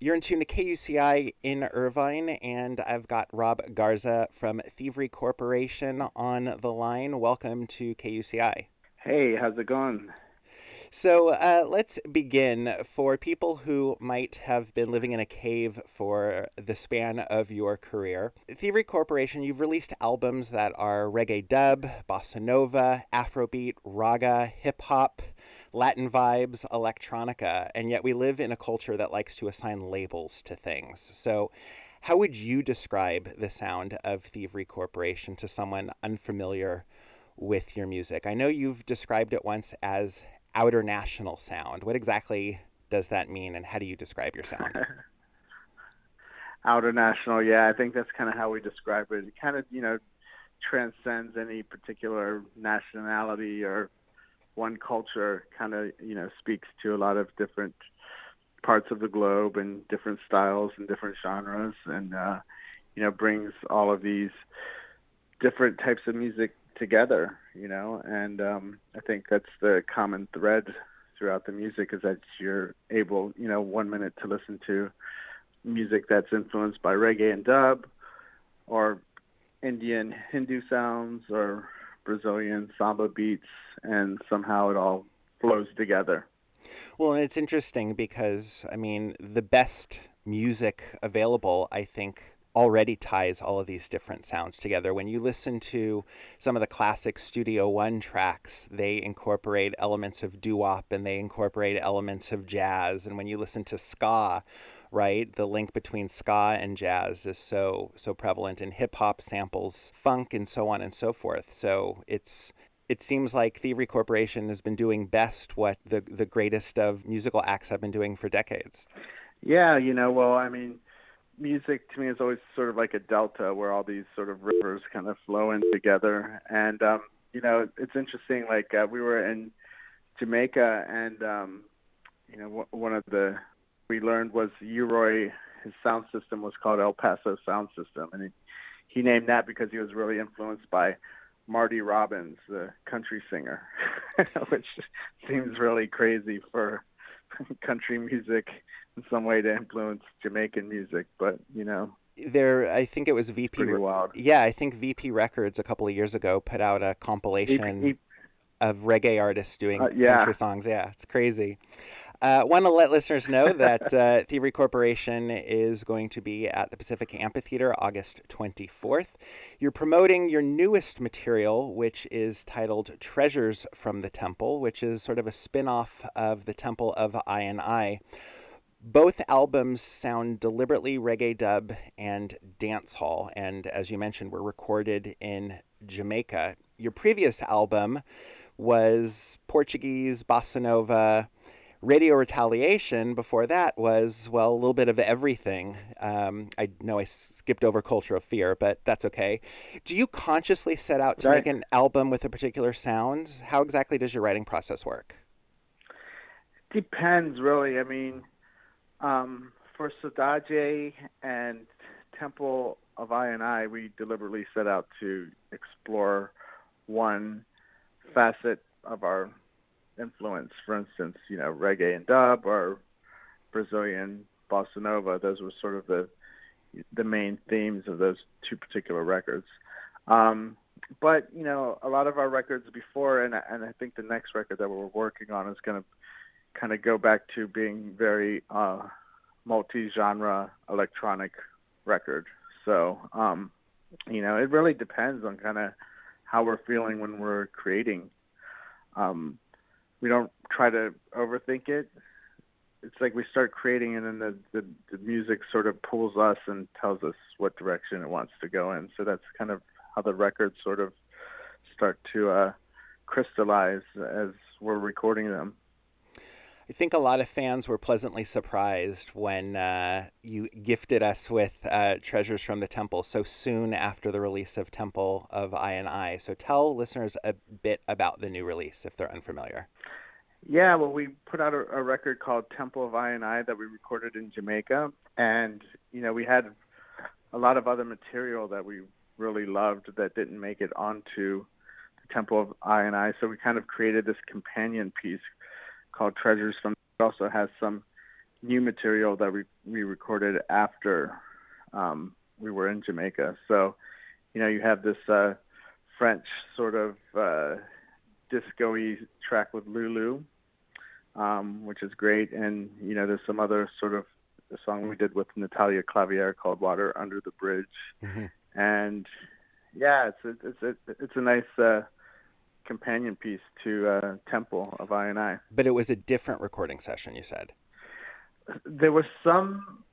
You're in tune to KUCI in Irvine, and I've got Rob Garza from Thievery Corporation on the line. Welcome to KUCI. Hey, how's it going? So uh, let's begin. For people who might have been living in a cave for the span of your career, Thievery Corporation, you've released albums that are reggae dub, bossa nova, afrobeat, raga, hip hop. Latin vibes, electronica, and yet we live in a culture that likes to assign labels to things. So, how would you describe the sound of Thievery Corporation to someone unfamiliar with your music? I know you've described it once as outer national sound. What exactly does that mean, and how do you describe your sound? outer national, yeah, I think that's kind of how we describe it. It kind of, you know, transcends any particular nationality or one culture kind of you know speaks to a lot of different parts of the globe and different styles and different genres and uh you know brings all of these different types of music together you know and um i think that's the common thread throughout the music is that you're able you know one minute to listen to music that's influenced by reggae and dub or indian hindu sounds or Brazilian samba beats, and somehow it all flows together. Well, and it's interesting because, I mean, the best music available, I think, already ties all of these different sounds together. When you listen to some of the classic Studio One tracks, they incorporate elements of doo wop and they incorporate elements of jazz. And when you listen to ska, right? The link between ska and jazz is so so prevalent, and hip hop samples funk and so on and so forth. So it's it seems like Thievery Corporation has been doing best what the the greatest of musical acts have been doing for decades. Yeah, you know, well, I mean, music to me is always sort of like a delta where all these sort of rivers kind of flow in together, and um, you know, it's interesting. Like uh, we were in Jamaica, and um, you know, w- one of the we learned was U-Roy, his sound system was called El Paso Sound System, and he, he named that because he was really influenced by Marty Robbins, the country singer, which seems really crazy for country music in some way to influence Jamaican music, but you know. There, I think it was VP. Yeah, I think VP Records a couple of years ago put out a compilation of reggae artists doing uh, yeah. country songs. Yeah, it's crazy. Uh, want to let listeners know that uh, Thievery Corporation is going to be at the Pacific Amphitheater August 24th. You're promoting your newest material, which is titled Treasures from the Temple, which is sort of a spin off of the Temple of I and I. Both albums sound deliberately reggae dub and dance hall, and as you mentioned, were recorded in Jamaica. Your previous album was Portuguese, bossa nova, Radio Retaliation before that was, well, a little bit of everything. Um, I know I skipped over Culture of Fear, but that's okay. Do you consciously set out to right. make an album with a particular sound? How exactly does your writing process work? Depends, really. I mean, um, for Saudade and Temple of I and I, we deliberately set out to explore one facet of our influence. For instance, you know, reggae and dub or Brazilian bossa nova. Those were sort of the the main themes of those two particular records. Um, but you know, a lot of our records before, and and I think the next record that we're working on is going to kind of go back to being very uh, multi-genre electronic record. So, um, you know, it really depends on kind of how we're feeling when we're creating. Um, we don't try to overthink it. It's like we start creating, and then the, the the music sort of pulls us and tells us what direction it wants to go in. So that's kind of how the records sort of start to uh, crystallize as we're recording them. I think a lot of fans were pleasantly surprised when uh, you gifted us with uh, Treasures from the Temple so soon after the release of Temple of I and I. So tell listeners a bit about the new release if they're unfamiliar. Yeah, well, we put out a, a record called Temple of I and I that we recorded in Jamaica, and you know we had a lot of other material that we really loved that didn't make it onto Temple of I and I. So we kind of created this companion piece called Treasures from. It also has some new material that we we recorded after um, we were in Jamaica. So, you know, you have this uh, French sort of uh, disco-y track with Lulu, um, which is great, and you know, there's some other sort of a song we did with Natalia Clavier called "Water Under the Bridge," mm-hmm. and yeah, it's a, it's a, it's a nice uh, companion piece to uh, Temple of I and I. But it was a different recording session, you said. There were some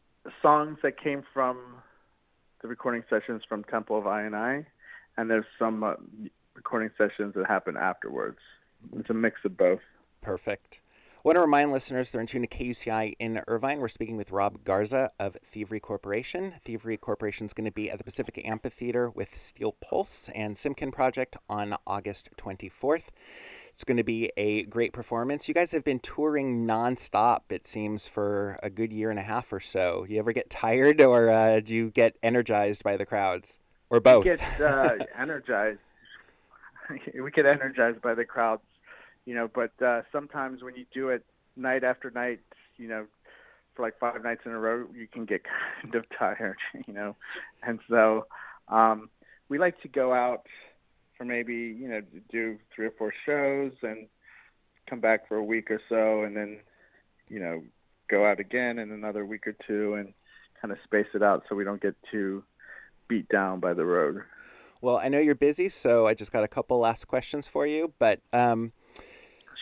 songs that came from the recording sessions from Temple of I and I, and there's some uh, recording sessions that happen afterwards. It's a mix of both. Perfect. I want to remind listeners they're in tune to KUCI in Irvine. We're speaking with Rob Garza of Thievery Corporation. Thievery Corporation is going to be at the Pacific Amphitheater with Steel Pulse and Simkin Project on August 24th. It's going to be a great performance. You guys have been touring nonstop, it seems, for a good year and a half or so. You ever get tired or uh, do you get energized by the crowds? Or both? We get uh, energized. we get energized by the crowds you know, but uh, sometimes when you do it night after night, you know, for like five nights in a row, you can get kind of tired, you know, and so um, we like to go out for maybe you know do three or four shows and come back for a week or so, and then you know go out again in another week or two, and kind of space it out so we don't get too beat down by the road. Well, I know you're busy, so I just got a couple last questions for you, but. Um,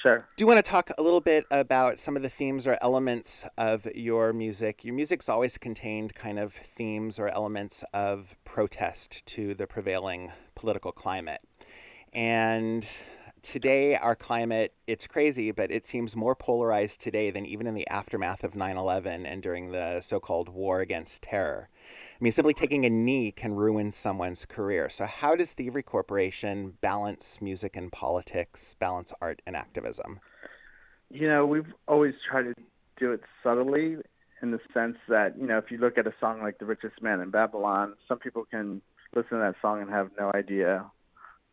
Sure. Do you want to talk a little bit about some of the themes or elements of your music? Your music's always contained kind of themes or elements of protest to the prevailing political climate. And today, our climate, it's crazy, but it seems more polarized today than even in the aftermath of 9 11 and during the so called war against terror. I mean, simply taking a knee can ruin someone's career. So, how does Thievery Corporation balance music and politics, balance art and activism? You know, we've always tried to do it subtly in the sense that, you know, if you look at a song like The Richest Man in Babylon, some people can listen to that song and have no idea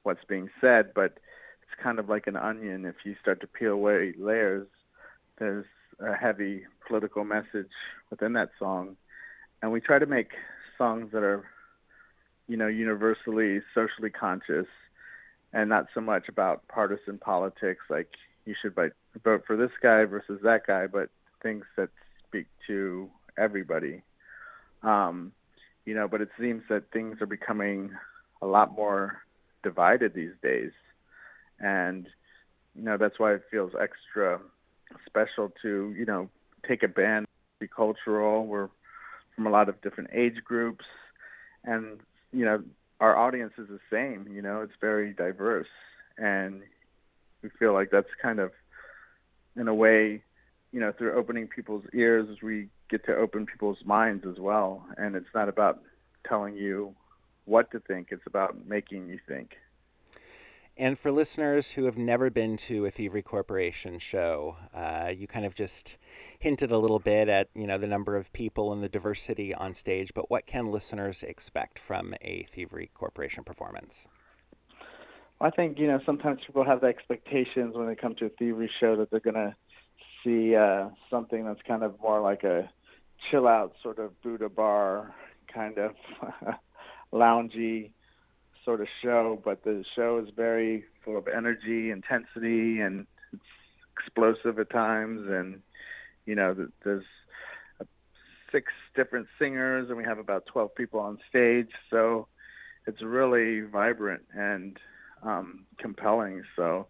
what's being said, but it's kind of like an onion. If you start to peel away layers, there's a heavy political message within that song. And we try to make songs that are, you know, universally socially conscious and not so much about partisan politics like you should vote for this guy versus that guy, but things that speak to everybody. Um, you know, but it seems that things are becoming a lot more divided these days. And, you know, that's why it feels extra special to, you know, take a band, be cultural. We're from a lot of different age groups, and you know our audience is the same. You know, it's very diverse, and we feel like that's kind of, in a way, you know, through opening people's ears, we get to open people's minds as well. And it's not about telling you what to think; it's about making you think. And for listeners who have never been to a Thievery Corporation show, uh, you kind of just hinted a little bit at you know the number of people and the diversity on stage. But what can listeners expect from a Thievery Corporation performance? I think you know sometimes people have the expectations when they come to a Thievery show that they're going to see uh, something that's kind of more like a chill out sort of Buddha bar kind of loungy sort of show, but the show is very full of energy, intensity, and it's explosive at times. And you know, there's six different singers, and we have about 12 people on stage, so it's really vibrant and um, compelling. So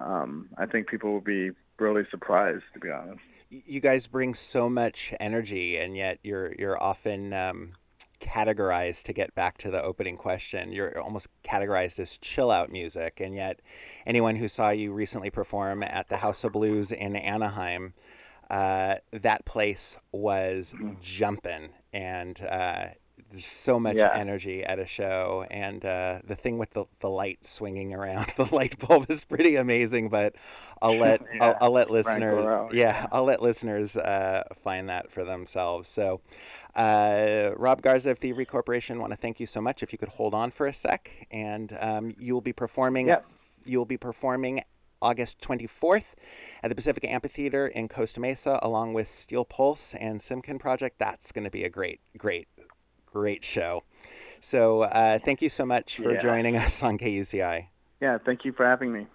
um, I think people will be really surprised, to be honest. You guys bring so much energy, and yet you're you're often um, categorized to get back to the opening question. You're almost categorized as chill out music, and yet anyone who saw you recently perform at the House of Blues in Anaheim, uh, that place was mm-hmm. jumping, and uh, there's so much yeah. energy at a show. And uh, the thing with the, the light swinging around, the light bulb is pretty amazing. But I'll let yeah. I'll, I'll, let listeners yeah, yeah, I'll let listeners uh, find that for themselves. So. Uh, Rob Garza of Thievery Corporation, want to thank you so much. If you could hold on for a sec, and um, you will be performing. Yep. You will be performing August 24th at the Pacific Amphitheater in Costa Mesa, along with Steel Pulse and Simkin Project. That's going to be a great, great, great show. So uh, thank you so much for Yeah. joining us on KUCI. Yeah, thank you for having me.